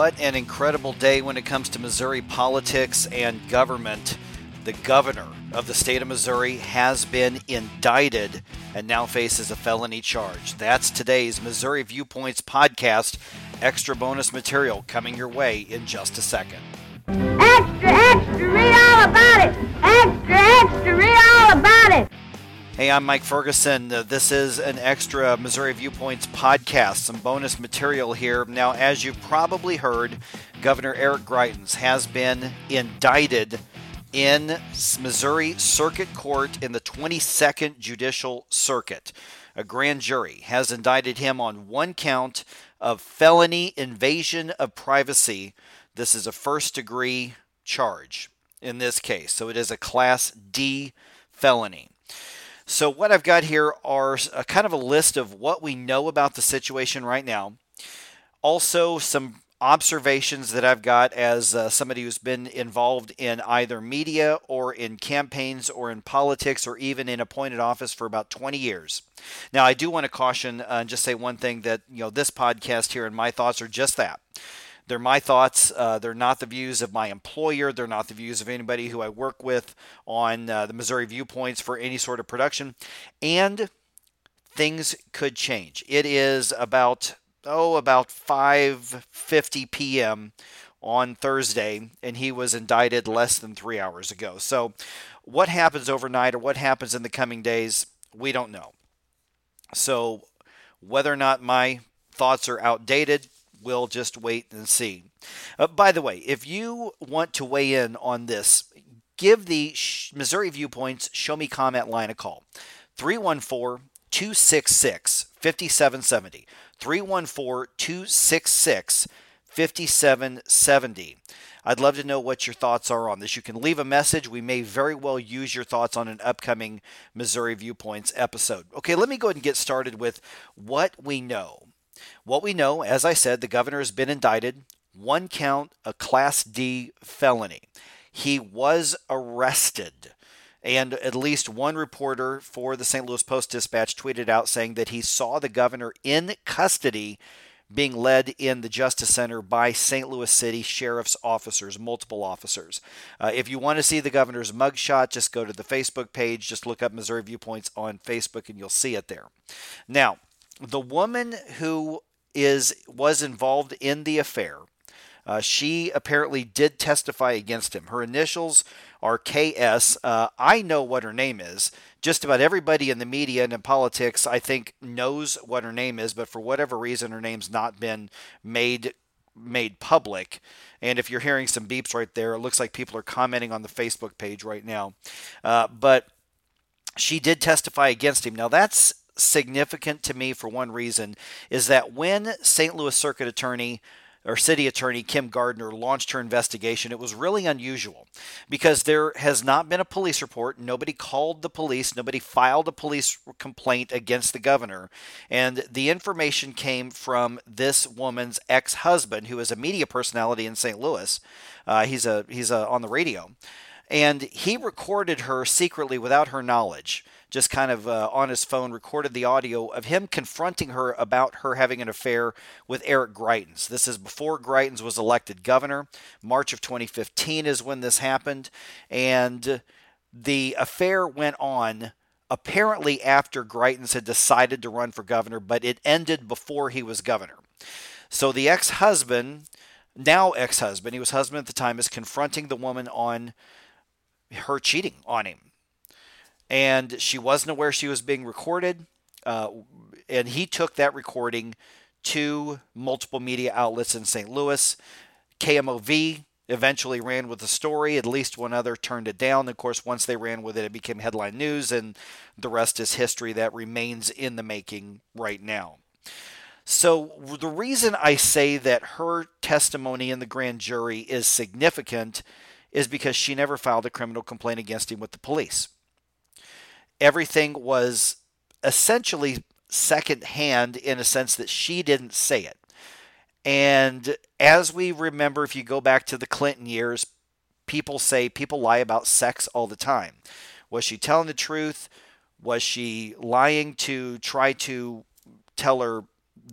What an incredible day when it comes to Missouri politics and government. The governor of the state of Missouri has been indicted and now faces a felony charge. That's today's Missouri Viewpoints podcast. Extra bonus material coming your way in just a second. Extra, extra, read all about it. Extra, extra, read all about it. Hey, I'm Mike Ferguson. Uh, this is an extra Missouri Viewpoints podcast, some bonus material here. Now, as you probably heard, Governor Eric Greitens has been indicted in Missouri Circuit Court in the 22nd Judicial Circuit. A grand jury has indicted him on one count of felony invasion of privacy. This is a first degree charge in this case, so it is a Class D felony. So, what I've got here are a kind of a list of what we know about the situation right now. Also, some observations that I've got as uh, somebody who's been involved in either media or in campaigns or in politics or even in appointed office for about 20 years. Now, I do want to caution uh, and just say one thing that, you know, this podcast here and my thoughts are just that. They're my thoughts. Uh, they're not the views of my employer. They're not the views of anybody who I work with on uh, the Missouri Viewpoints for any sort of production. And things could change. It is about oh about 5:50 p.m. on Thursday, and he was indicted less than three hours ago. So, what happens overnight or what happens in the coming days, we don't know. So, whether or not my thoughts are outdated, we'll just wait and see. Uh, by the way, if you want to weigh in on this, give the Missouri Viewpoints Show Me Comment line a call 314 266 5770. 314 266 5770. I'd love to know what your thoughts are on this. You can leave a message. We may very well use your thoughts on an upcoming Missouri Viewpoints episode. Okay, let me go ahead and get started with what we know. What we know, as I said, the governor has been indicted, one count, a Class D felony. He was arrested. And at least one reporter for the St. Louis Post Dispatch tweeted out saying that he saw the governor in custody being led in the Justice Center by St. Louis City Sheriff's officers, multiple officers. Uh, if you want to see the governor's mugshot, just go to the Facebook page. Just look up Missouri Viewpoints on Facebook and you'll see it there. Now, the woman who is was involved in the affair. Uh, she apparently did testify against him. Her initials are KS. Uh, I know what her name is. Just about everybody in the media and in politics, I think, knows what her name is, but for whatever reason, her name's not been made made public. And if you're hearing some beeps right there, it looks like people are commenting on the Facebook page right now. Uh, but she did testify against him. Now that's significant to me for one reason is that when St. Louis Circuit Attorney or City Attorney Kim Gardner launched her investigation, it was really unusual because there has not been a police report. Nobody called the police, nobody filed a police complaint against the governor. And the information came from this woman's ex husband, who is a media personality in St. Louis. Uh, he's a, he's a, on the radio. And he recorded her secretly without her knowledge just kind of uh, on his phone recorded the audio of him confronting her about her having an affair with Eric Greitens. This is before Greitens was elected governor. March of 2015 is when this happened. And the affair went on apparently after Greitens had decided to run for governor, but it ended before he was governor. So the ex husband, now ex husband, he was husband at the time, is confronting the woman on her cheating on him and she wasn't aware she was being recorded. Uh, and he took that recording to multiple media outlets in St. Louis. KMOV eventually ran with the story. At least one other turned it down. Of course, once they ran with it, it became headline news, and the rest is history that remains in the making right now. So, the reason I say that her testimony in the grand jury is significant is because she never filed a criminal complaint against him with the police everything was essentially secondhand in a sense that she didn't say it. And as we remember, if you go back to the Clinton years, people say people lie about sex all the time. Was she telling the truth? Was she lying to try to tell her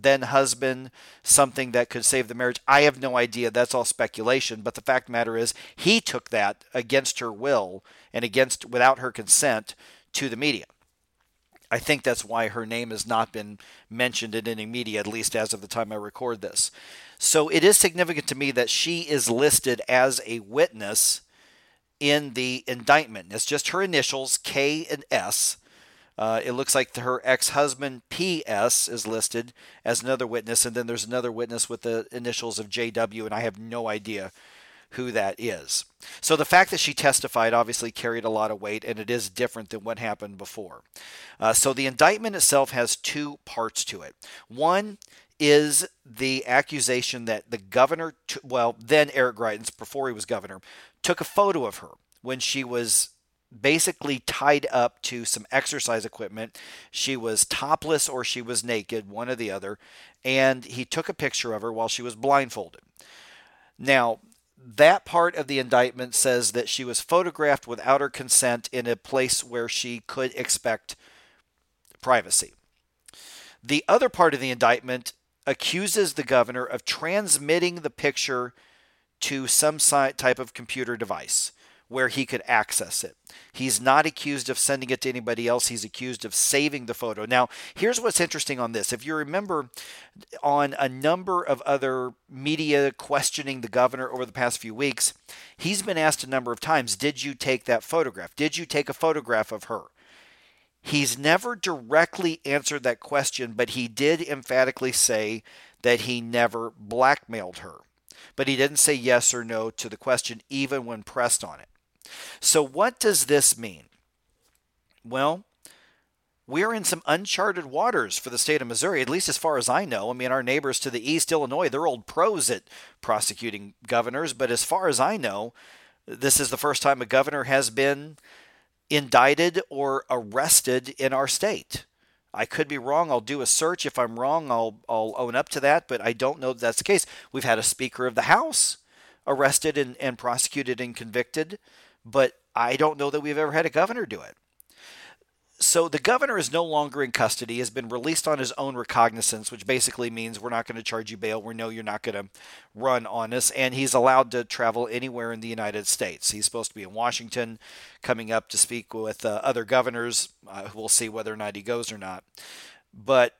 then husband something that could save the marriage. I have no idea. That's all speculation. But the fact the matter is, he took that against her will and against without her consent to the media. I think that's why her name has not been mentioned in any media, at least as of the time I record this. So it is significant to me that she is listed as a witness in the indictment. It's just her initials, K and S. Uh, it looks like her ex husband, P.S., is listed as another witness, and then there's another witness with the initials of J.W., and I have no idea who that is. So the fact that she testified obviously carried a lot of weight, and it is different than what happened before. Uh, so the indictment itself has two parts to it. One is the accusation that the governor, t- well, then Eric Greitens, before he was governor, took a photo of her when she was basically tied up to some exercise equipment. She was topless or she was naked, one or the other, and he took a picture of her while she was blindfolded. Now, that part of the indictment says that she was photographed without her consent in a place where she could expect privacy. The other part of the indictment accuses the governor of transmitting the picture to some type of computer device where he could access it. He's not accused of sending it to anybody else. He's accused of saving the photo. Now, here's what's interesting on this. If you remember on a number of other media questioning the governor over the past few weeks, he's been asked a number of times Did you take that photograph? Did you take a photograph of her? He's never directly answered that question, but he did emphatically say that he never blackmailed her. But he didn't say yes or no to the question, even when pressed on it. So, what does this mean? Well, we're in some uncharted waters for the state of Missouri, at least as far as I know. I mean, our neighbors to the east, Illinois, they're old pros at prosecuting governors, but as far as I know, this is the first time a governor has been indicted or arrested in our state. I could be wrong. I'll do a search. If I'm wrong, I'll, I'll own up to that, but I don't know that that's the case. We've had a Speaker of the House arrested and, and prosecuted and convicted but I don't know that we've ever had a governor do it. So the governor is no longer in custody, has been released on his own recognizance, which basically means we're not going to charge you bail. We know you're not going to run on us. And he's allowed to travel anywhere in the United States. He's supposed to be in Washington coming up to speak with uh, other governors. Uh, we'll see whether or not he goes or not. But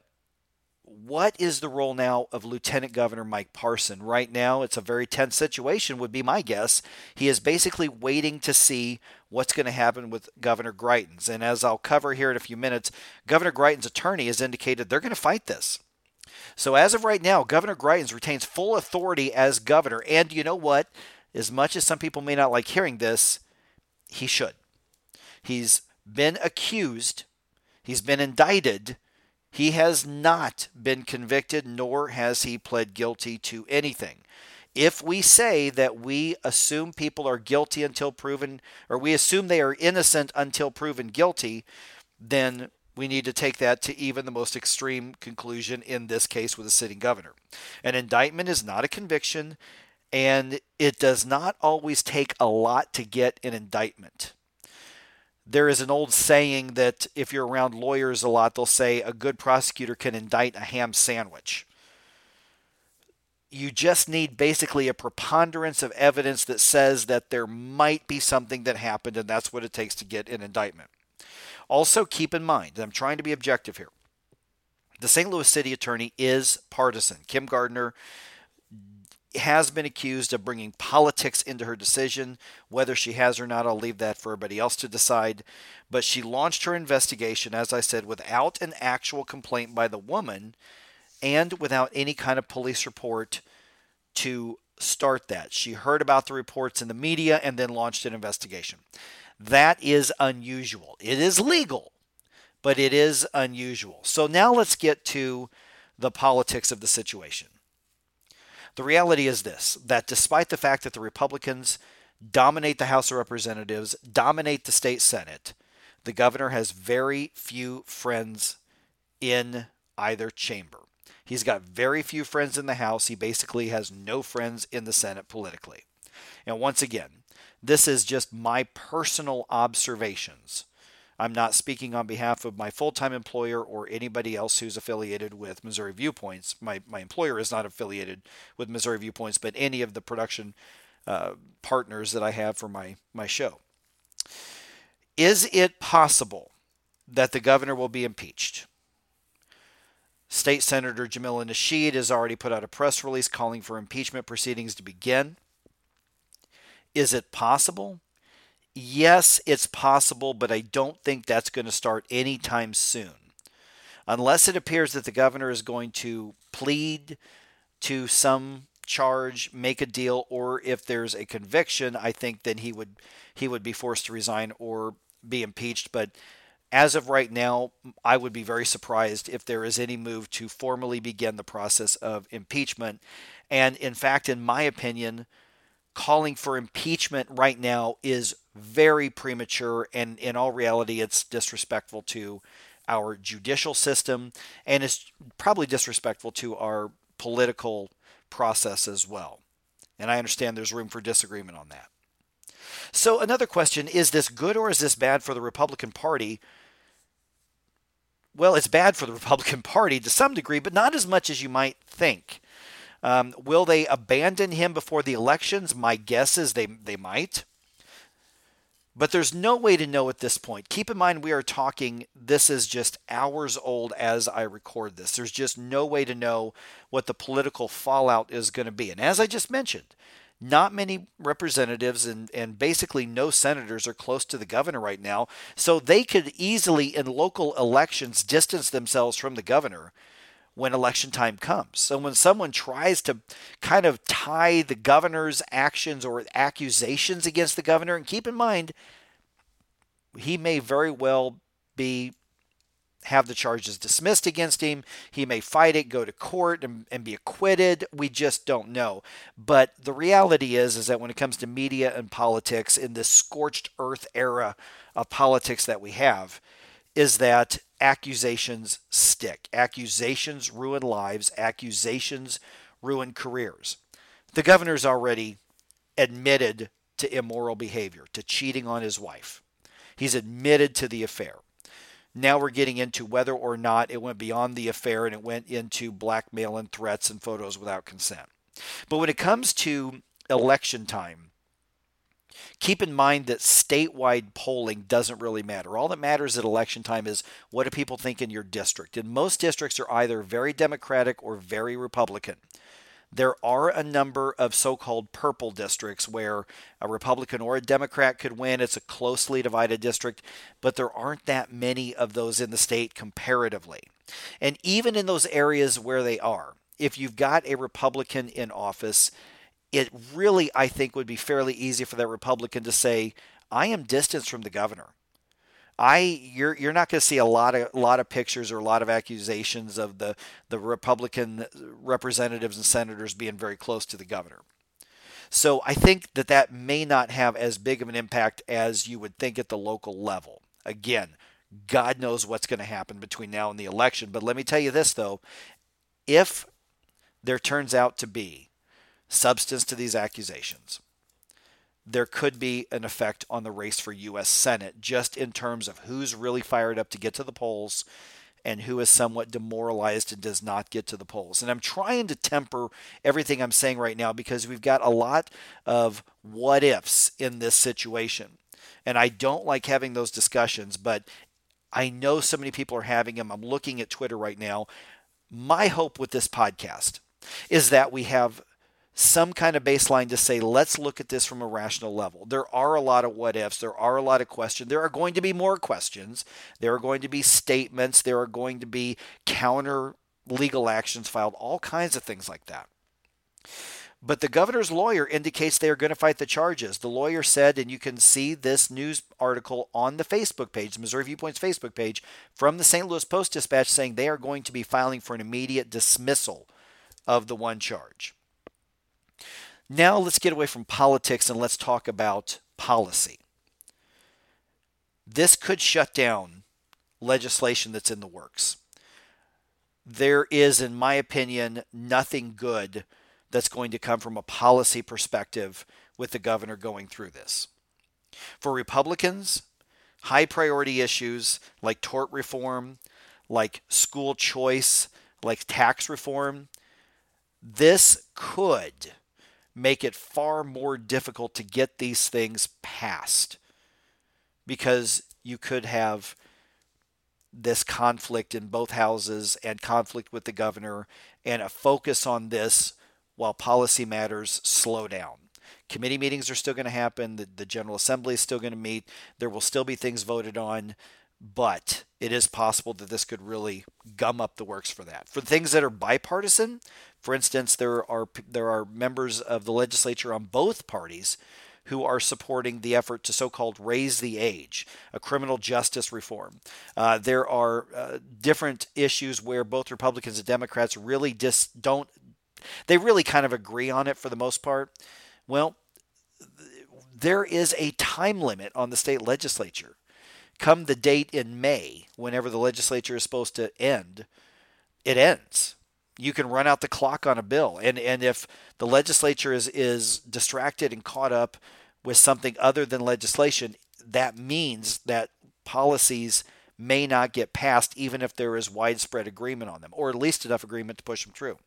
what is the role now of Lieutenant Governor Mike Parson? Right now, it's a very tense situation, would be my guess. He is basically waiting to see what's going to happen with Governor Greitens. And as I'll cover here in a few minutes, Governor Greitens' attorney has indicated they're going to fight this. So as of right now, Governor Greitens retains full authority as governor. And you know what? As much as some people may not like hearing this, he should. He's been accused, he's been indicted he has not been convicted, nor has he pled guilty to anything. If we say that we assume people are guilty until proven, or we assume they are innocent until proven guilty, then we need to take that to even the most extreme conclusion in this case with a sitting governor. An indictment is not a conviction, and it does not always take a lot to get an indictment there is an old saying that if you're around lawyers a lot, they'll say a good prosecutor can indict a ham sandwich. You just need basically a preponderance of evidence that says that there might be something that happened, and that's what it takes to get an indictment. Also, keep in mind, I'm trying to be objective here. The St. Louis City Attorney is partisan. Kim Gardner has been accused of bringing politics into her decision. Whether she has or not, I'll leave that for everybody else to decide. But she launched her investigation, as I said, without an actual complaint by the woman and without any kind of police report to start that. She heard about the reports in the media and then launched an investigation. That is unusual. It is legal, but it is unusual. So now let's get to the politics of the situation. The reality is this that despite the fact that the Republicans dominate the House of Representatives, dominate the state Senate, the governor has very few friends in either chamber. He's got very few friends in the House. He basically has no friends in the Senate politically. And once again, this is just my personal observations I'm not speaking on behalf of my full time employer or anybody else who's affiliated with Missouri Viewpoints. My, my employer is not affiliated with Missouri Viewpoints, but any of the production uh, partners that I have for my, my show. Is it possible that the governor will be impeached? State Senator Jamilah Nasheed has already put out a press release calling for impeachment proceedings to begin. Is it possible? Yes, it's possible, but I don't think that's going to start anytime soon. Unless it appears that the governor is going to plead to some charge, make a deal, or if there's a conviction, I think then he would he would be forced to resign or be impeached. But as of right now, I would be very surprised if there is any move to formally begin the process of impeachment. And in fact, in my opinion, calling for impeachment right now is very premature. And in all reality, it's disrespectful to our judicial system and it's probably disrespectful to our political process as well. And I understand there's room for disagreement on that. So, another question is this good or is this bad for the Republican Party? Well, it's bad for the Republican Party to some degree, but not as much as you might think. Um, will they abandon him before the elections? My guess is they, they might. But there's no way to know at this point. Keep in mind, we are talking, this is just hours old as I record this. There's just no way to know what the political fallout is going to be. And as I just mentioned, not many representatives and, and basically no senators are close to the governor right now. So they could easily, in local elections, distance themselves from the governor when election time comes. So when someone tries to kind of tie the governor's actions or accusations against the governor, and keep in mind, he may very well be have the charges dismissed against him. He may fight it, go to court, and, and, be acquitted. We just don't know. But the reality is, is that when it comes to media and politics in this scorched earth era of politics that we have, is that accusations stick. Accusations ruin lives. Accusations ruin careers. The governor's already admitted to immoral behavior, to cheating on his wife. He's admitted to the affair. Now we're getting into whether or not it went beyond the affair and it went into blackmail and threats and photos without consent. But when it comes to election time, keep in mind that statewide polling doesn't really matter. All that matters at election time is what do people think in your district. And most districts are either very Democratic or very Republican. There are a number of so called purple districts where a Republican or a Democrat could win. It's a closely divided district, but there aren't that many of those in the state comparatively. And even in those areas where they are, if you've got a Republican in office, it really, I think, would be fairly easy for that Republican to say, I am distanced from the governor. I you're you're not going to see a lot of lot of pictures or a lot of accusations of the the Republican representatives and senators being very close to the governor. So I think that that may not have as big of an impact as you would think at the local level. Again, God knows what's going to happen between now and the election, but let me tell you this though, if there turns out to be substance to these accusations, there could be an effect on the race for U.S. Senate, just in terms of who's really fired up to get to the polls and who is somewhat demoralized and does not get to the polls. And I'm trying to temper everything I'm saying right now because we've got a lot of what ifs in this situation. And I don't like having those discussions, but I know so many people are having them. I'm looking at Twitter right now. My hope with this podcast is that we have some kind of baseline to say, let's look at this from a rational level. There are a lot of what ifs, there are a lot of questions. There are going to be more questions, there are going to be statements, there are going to be counter legal actions filed, all kinds of things like that. But the governor's lawyer indicates they are going to fight the charges. The lawyer said, and you can see this news article on the Facebook page, the Missouri Viewpoints Facebook page, from the St. Louis Post Dispatch saying they are going to be filing for an immediate dismissal of the one charge. Now let's get away from politics and let's talk about policy. This could shut down legislation that's in the works. There is, in my opinion, nothing good that's going to come from a policy perspective with the governor going through this. For Republicans, high priority issues like tort reform, like school choice, like tax reform, this could make it far more difficult to get these things passed because you could have this conflict in both houses and conflict with the governor and a focus on this while policy matters slow down. Committee meetings are still going to happen. The, the General Assembly is still going to meet. There will still be things voted on, but it is possible that this could really gum up the works for that. For things that are bipartisan, for instance, there are there are members of the legislature on both parties who are supporting the effort to so called raise the age, a criminal justice reform. Uh, there are uh, different issues where both Republicans and Democrats really just don't, they really kind of agree on it for the most part. Well, there is a time limit on the state legislature. Come the date in May, whenever the legislature is supposed to end, it ends. You can run out the clock on a bill. And, and if the legislature is, is distracted and caught up with something other than legislation, that means that policies may not get passed even if there is widespread agreement on them, or at least enough agreement to push them through.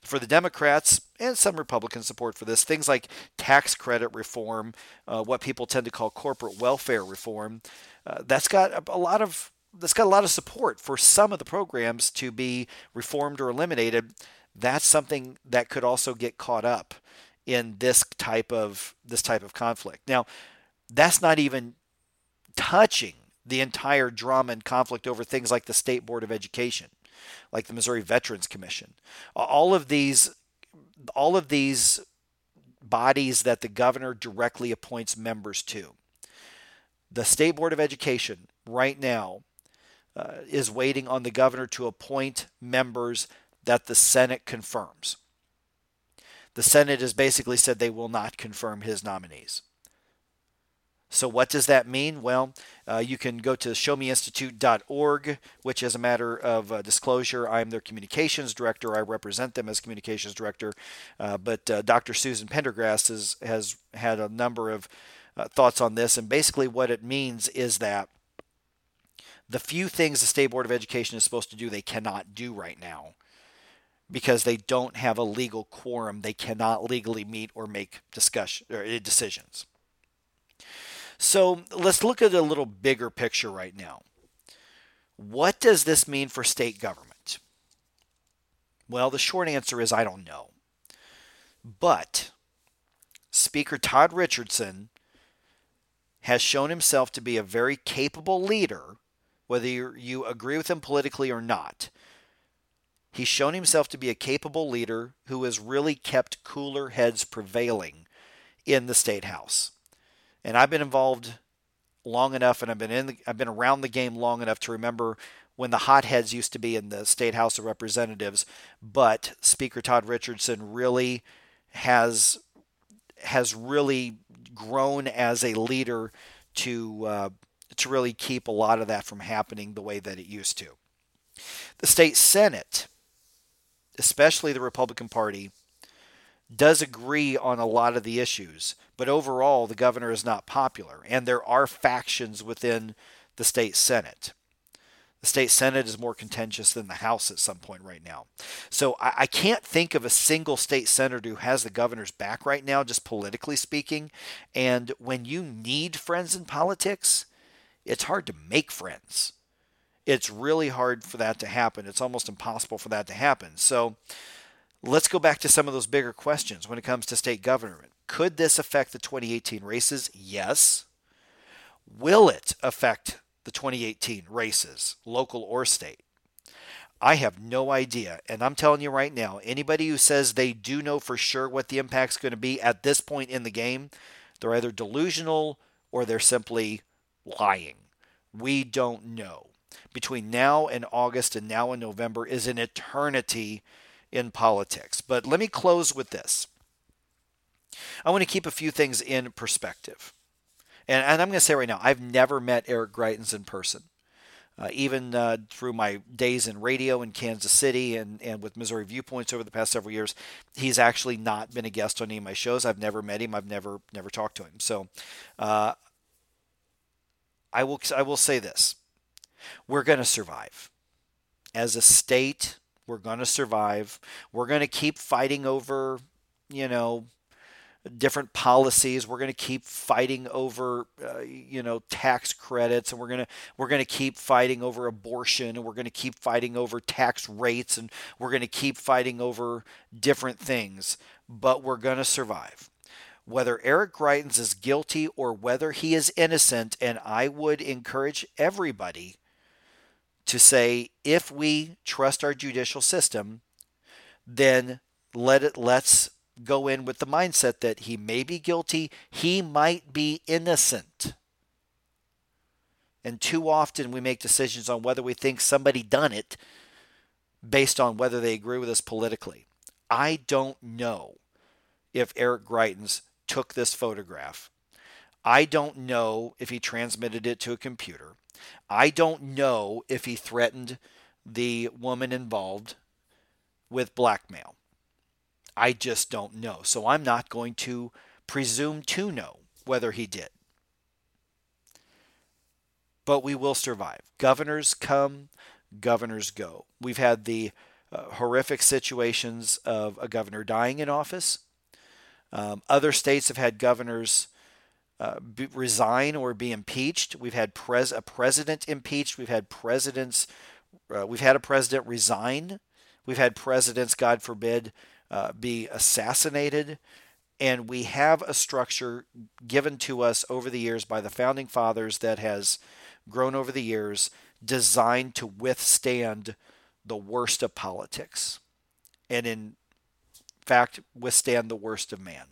For the Democrats and some Republican support for this, things like tax credit reform, uh, what people tend to call corporate welfare reform, uh, that's got a, a lot of that's got a lot of support for some of the programs to be reformed or eliminated. That's something that could also get caught up in this type of this type of conflict. Now, that's not even touching the entire drama and conflict over things like the State Board of Education, like the Missouri Veterans Commission. All of these all of these bodies that the governor directly appoints members to. The State Board of Education right now uh, is waiting on the governor to appoint members that the Senate confirms. The Senate has basically said they will not confirm his nominees. So, what does that mean? Well, uh, you can go to showmeinstitute.org, which, as a matter of uh, disclosure, I'm their communications director. I represent them as communications director. Uh, but uh, Dr. Susan Pendergrass has, has had a number of uh, thoughts on this. And basically, what it means is that the few things the State Board of Education is supposed to do, they cannot do right now because they don't have a legal quorum. They cannot legally meet or make discussion or uh, decisions. So let's look at a little bigger picture right now. What does this mean for state government? Well, the short answer is I don't know. But Speaker Todd Richardson has shown himself to be a very capable leader, whether you agree with him politically or not. He's shown himself to be a capable leader who has really kept cooler heads prevailing in the state house. And I've been involved long enough and I've been in the, I've been around the game long enough to remember when the hotheads used to be in the state house of representatives, but Speaker Todd Richardson really has has really grown as a leader to uh, to really keep a lot of that from happening the way that it used to. The state senate especially the Republican Party, does agree on a lot of the issues, but overall, the governor is not popular, and there are factions within the state Senate. The state Senate is more contentious than the House at some point right now. So I, I, can't think of a single state senator who has the governor's back right now, just politically speaking. And when you need friends in politics, it's hard to make friends it's really hard for that to happen. It's almost impossible for that to happen. So let's go back to some of those bigger questions when it comes to state government. Could this affect the 2018 races? Yes. Will it affect the 2018 races, local or state? I have no idea. And I'm telling you right now, anybody who says they do know for sure what the impact's going to be at this point in the game, they're either delusional or they're simply lying. We don't know between now and August and now and November is an eternity in politics. But let me close with this. I want to keep a few things in perspective. And, and I'm going to say right now, I've never met Eric Greitens in person. Uh, even uh, through my days in radio in Kansas City and, and with Missouri Viewpoints over the past several years, he's actually not been a guest on any of my shows. I've never met him. I've never never talked to him. So uh, I will I will say this. We're going to survive. As a state, we're going to survive. We're going to keep fighting over, you know, different policies. We're going to keep fighting over, uh, you know, tax credits, and we're going to we're going to keep fighting over abortion, and we're going to keep fighting over tax rates, and we're going to keep fighting over different things. But we're going to survive. Whether Eric Greitens is guilty or whether he is innocent, and I would encourage everybody to say, if we trust our judicial system, then let it let's go in with the mindset that he may be guilty, he might be innocent. And too often we make decisions on whether we think somebody done it based on whether they agree with us politically. I don't know if Eric Greitens took this photograph. I don't know if he transmitted it to a computer. I don't know if he threatened the woman involved with blackmail. I just don't know. So I'm not going to presume to know whether he did. But we will survive. Governors come, governors go. We've had the uh, horrific situations of a governor dying in office. Um, other states have had governors uh, be, resign or be impeached. We've had pres- a president impeached. We've had presidents. Uh, we've had a president resign. We've had presidents, God forbid, uh, be assassinated. And we have a structure given to us over the years by the founding fathers that has grown over the years, designed to withstand the worst of politics. And in fact, withstand the worst of man.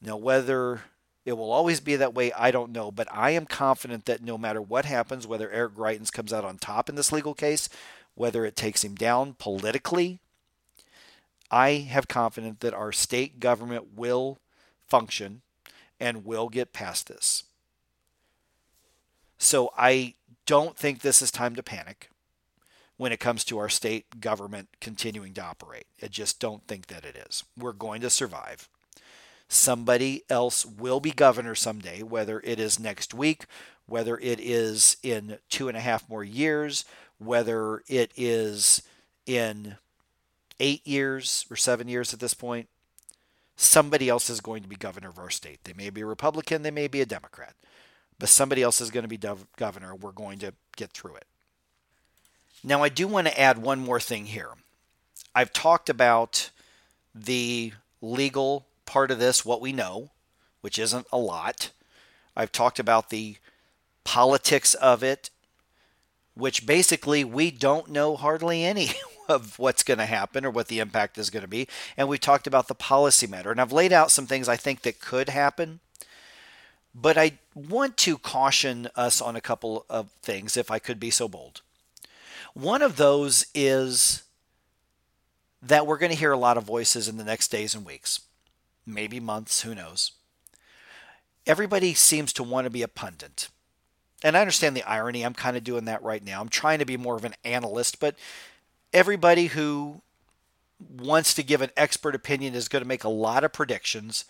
Now, whether it will always be that way, I don't know. But I am confident that no matter what happens, whether Eric Greitens comes out on top in this legal case, whether it takes him down politically, I have confidence that our state government will function and will get past this. So I don't think this is time to panic when it comes to our state government continuing to operate. I just don't think that it is. We're going to survive. Somebody else will be governor someday, whether it is next week, whether it is in two and a half more years, whether it is in eight years or seven years at this point, somebody else is going to be governor of our state. They may be a Republican, they may be a Democrat, but somebody else is going to be governor. We're going to get through it. Now, I do want to add one more thing here. I've talked about the legal part of this, what we know, which isn't a lot. I've talked about the politics of it, which basically we don't know hardly any of what's going to happen or what the impact is going to be. And we've talked about the policy matter. And I've laid out some things I think that could happen. But I want to caution us on a couple of things, if I could be so bold. One of those is that we're going to hear a lot of voices in the next days and weeks, maybe months, who knows. Everybody seems to want to be a pundit. And I understand the irony. I'm kind of doing that right now. I'm trying to be more of an analyst, but everybody who wants to give an expert opinion is going to make a lot of predictions,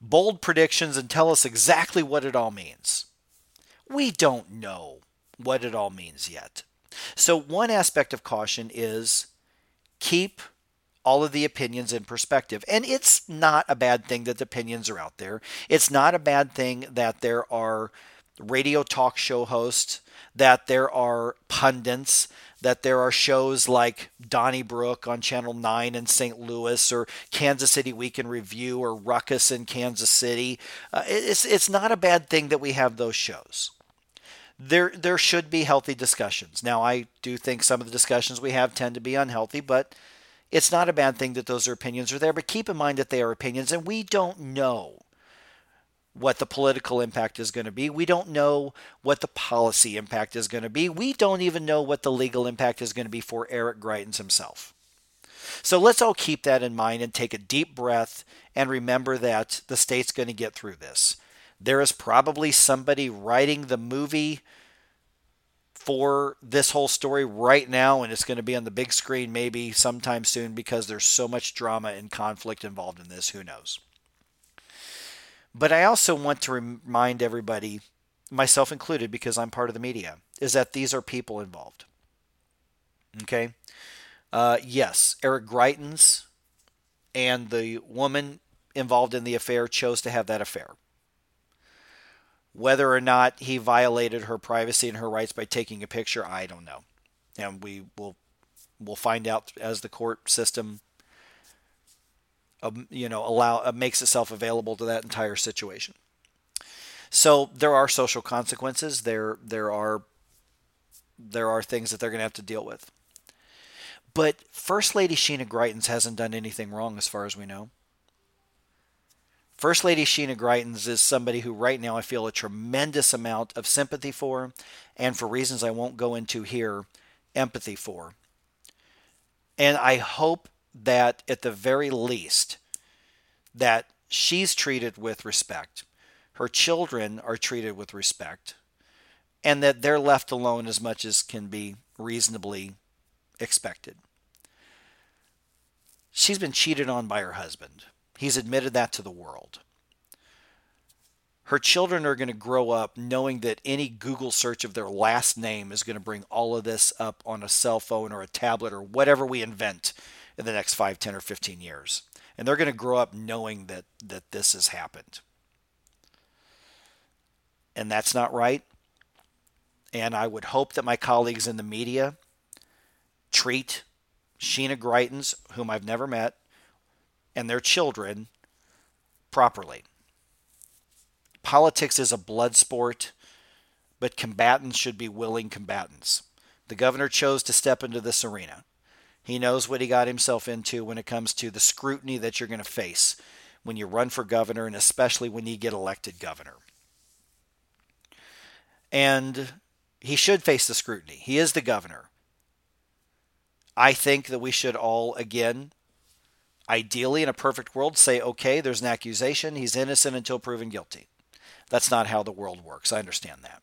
bold predictions, and tell us exactly what it all means. We don't know what it all means yet. So, one aspect of caution is keep all of the opinions in perspective. And it's not a bad thing that the opinions are out there. It's not a bad thing that there are radio talk show hosts, that there are pundits, that there are shows like Donnybrook on Channel 9 in St. Louis or Kansas City Week in Review or Ruckus in Kansas City. Uh, it's, it's not a bad thing that we have those shows there there should be healthy discussions. Now, I do think some of the discussions we have tend to be unhealthy, but it's not a bad thing that those opinions are there. But keep in mind that they are opinions, and we don't know what the political impact is going to be. We don't know what the policy impact is going to be. We don't even know what the legal impact is going to be for Eric Greitens himself. So let's all keep that in mind and take a deep breath and remember that the state's going to get through this. There is probably somebody writing the movie for this whole story right now, and it's going to be on the big screen maybe sometime soon because there's so much drama and conflict involved in this. Who knows? But I also want to remind everybody myself included because I'm part of the media, is that these are people involved. Okay? Uh, yes, Eric Greitens and the woman involved in the affair chose to have that affair. Whether or not he violated her privacy and her rights by taking a picture, I don't know. And we will we'll find out as the court system um, you know allow uh, makes itself available to that entire situation. So there are social consequences. There there are there are things that they're going to have to deal with. But First Lady Sheena Greitens hasn't done anything wrong as far as we know. First Lady Sheena Greitens is somebody who right now I feel a tremendous amount of sympathy for, and for reasons I won't go into here, empathy for. And I hope that at the very least that she's treated with respect, her children are treated with respect, and that they're left alone as much as can be reasonably expected. She's been cheated on by her husband. He's admitted that to the world. Her children are going to grow up knowing that any Google search of their last name is going to bring all of this up on a cell phone or a tablet or whatever we invent in the next 5, 10, or 15 years. And they're going to grow up knowing that, that this has happened. And that's not right. And I would hope that my colleagues in the media treat Sheena Greitens, whom I've never met, and their children properly. Politics is a blood sport, but combatants should be willing combatants. The governor chose to step into this arena. He knows what he got himself into when it comes to the scrutiny that you're going to face when you run for governor, and especially when you get elected governor. And he should face the scrutiny. He is the governor. I think that we should all, again, ideally in a perfect world, say, okay, there's an accusation. He's innocent until proven guilty. That's not how the world works. I understand that.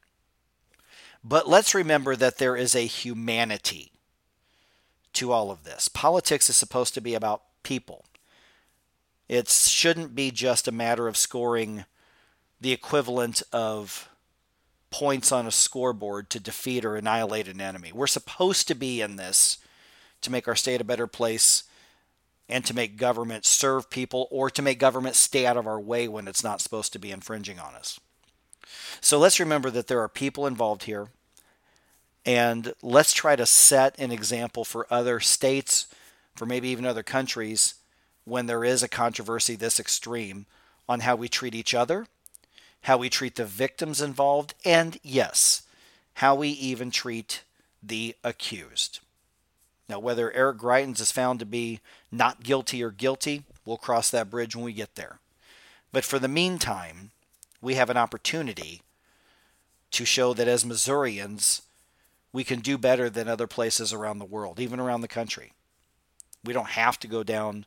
But let's remember that there is a humanity to all of this. Politics is supposed to be about people. It shouldn't be just a matter of scoring the equivalent of points on a scoreboard to defeat or annihilate an enemy. We're supposed to be in this to make our state a better place and to make government serve people or to make government stay out of our way when it's not supposed to be infringing on us. So let's remember that there are people involved here. And let's try to set an example for other states, for maybe even other countries, when there is a controversy this extreme on how we treat each other, how we treat the victims involved, and yes, how we even treat the accused. Now, whether Eric Greitens is found to be not guilty or guilty, we'll cross that bridge when we get there. But for the meantime, we have an opportunity to show that as Missourians, we can do better than other places around the world, even around the country. We don't have to go down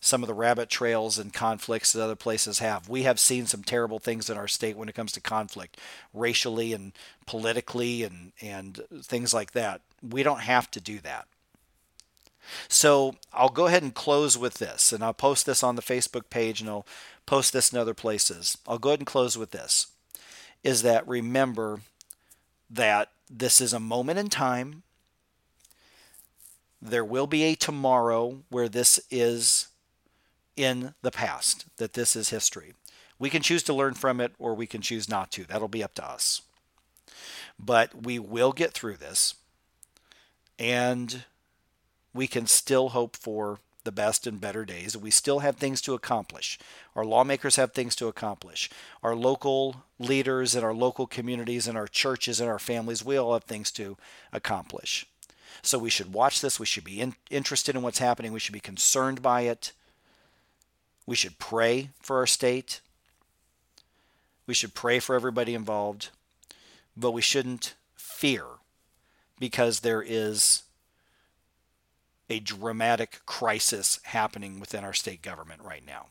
some of the rabbit trails and conflicts that other places have. We have seen some terrible things in our state when it comes to conflict, racially and politically and, and things like that. We don't have to do that. So I'll go ahead and close with this, and I'll post this on the Facebook page and I'll post this in other places. I'll go ahead and close with this is that remember that this is a moment in time. There will be a tomorrow where this is in the past, that this is history. We can choose to learn from it or we can choose not to. That'll be up to us. But we will get through this and we can still hope for the best and better days. We still have things to accomplish. Our lawmakers have things to accomplish. Our local leaders and our local communities and our churches and our families, we all have things to accomplish. So we should watch this. We should be in, interested in what's happening. We should be concerned by it. We should pray for our state. We should pray for everybody involved. But we shouldn't fear because there is a dramatic crisis happening within our state government right now.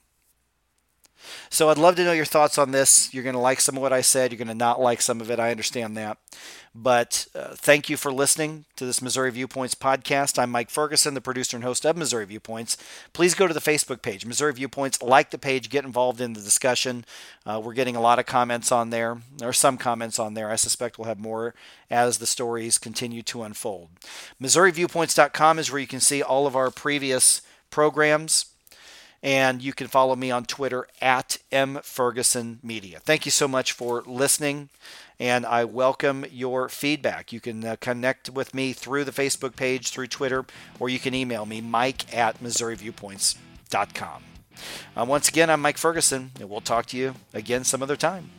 So I'd love to know your thoughts on this. You're going to like some of what I said. You're going to not like some of it. I understand that. But uh, thank you for listening to this Missouri Viewpoints podcast. I'm Mike Ferguson, the producer and host of Missouri Viewpoints. Please go to the Facebook page, Missouri Viewpoints, like the page, get involved in the discussion. Uh, we're getting a lot of comments on there. Are some comments on there. I suspect we'll have more as the stories continue to unfold. MissouriViewpoints.com is where you can see all of our previous programs and you can follow me on Twitter at mfergusonmedia. Thank you so much for listening, and I welcome your feedback. You can uh, connect with me through the Facebook page, through Twitter, or you can email me, mike at missouriviewpoints.com. Uh, once again, I'm Mike Ferguson, and we'll talk to you again some other time.